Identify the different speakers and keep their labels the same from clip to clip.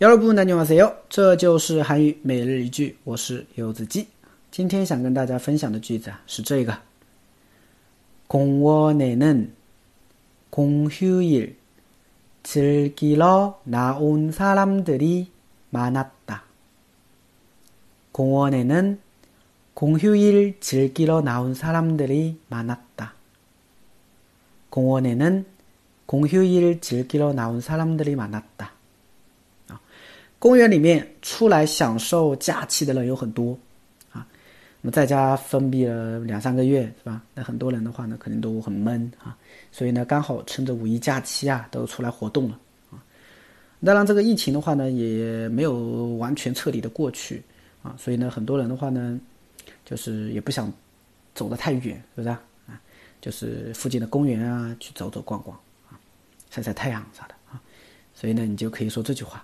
Speaker 1: 여러분 안녕하세요. 这就是韩语每日一句，我是柚子鸡。今天想跟大家分享的句子啊是这个：공원에는공휴일즐기러나온사람들이많았다公원에는 공휴일 즐기러 나온 사람들이 많았다公원에는 공휴일 즐기러 나온 사람들이 많았다。 公园里面出来享受假期的人有很多啊。那么在家封闭了两三个月，是吧？那很多人的话呢，肯定都很闷啊。所以呢，刚好趁着五一假期啊，都出来活动了啊。当然，这个疫情的话呢，也没有完全彻底的过去啊。所以呢，很多人的话呢，就是也不想走得太远，是不是啊？就是附近的公园啊，去走走逛逛啊。晒晒太阳啥的啊，所以呢，你就可以说这句话。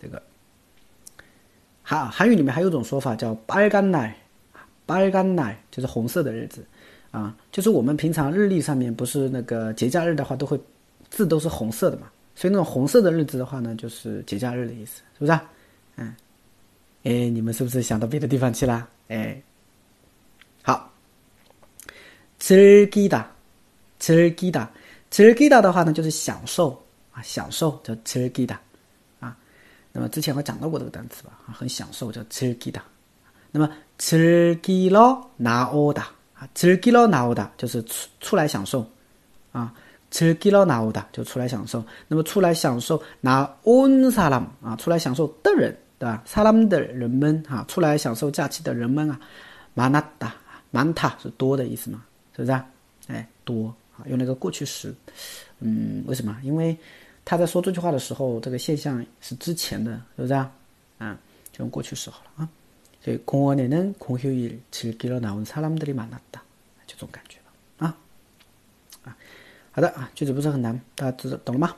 Speaker 1: 这个，韩韩语里面还有种说法叫“빨간 날”，“빨간 날”就是红色的日子，啊，就是我们平常日历上面不是那个节假日的话都会字都是红色的嘛，所以那种红色的日子的话呢，就是节假日的意思，是不是？嗯，哎，你们是不是想到别的地方去了？哎，好，즐기 다。 즐기 다， 즐기다的话呢，就是享受啊，享受叫즐기 다， 啊。 那么之前我讲到过这个单词吧啊很享受叫 cheerkit 那么吃给咾拿哦嗒啊吃给咾拿哦嗒就是出出来享受啊吃给咾拿哦嗒就出来享受。那么出来享受拿 on 沙拉嘛啊出来享受的人对吧？沙拉们的人们啊出来享受假期的人们啊 mana 搭 manta 是多的意思嘛是不是哎多啊用那个过去时。嗯为什么？因为他在说这句话的时候，这个现象是之前的，是不是啊？啊，就用过去时好了啊。所以공원에는공휴일즐기러나온사람들이많았 다， 就这种感觉了啊啊。好的啊，句子不是很难，大家知道懂了吗？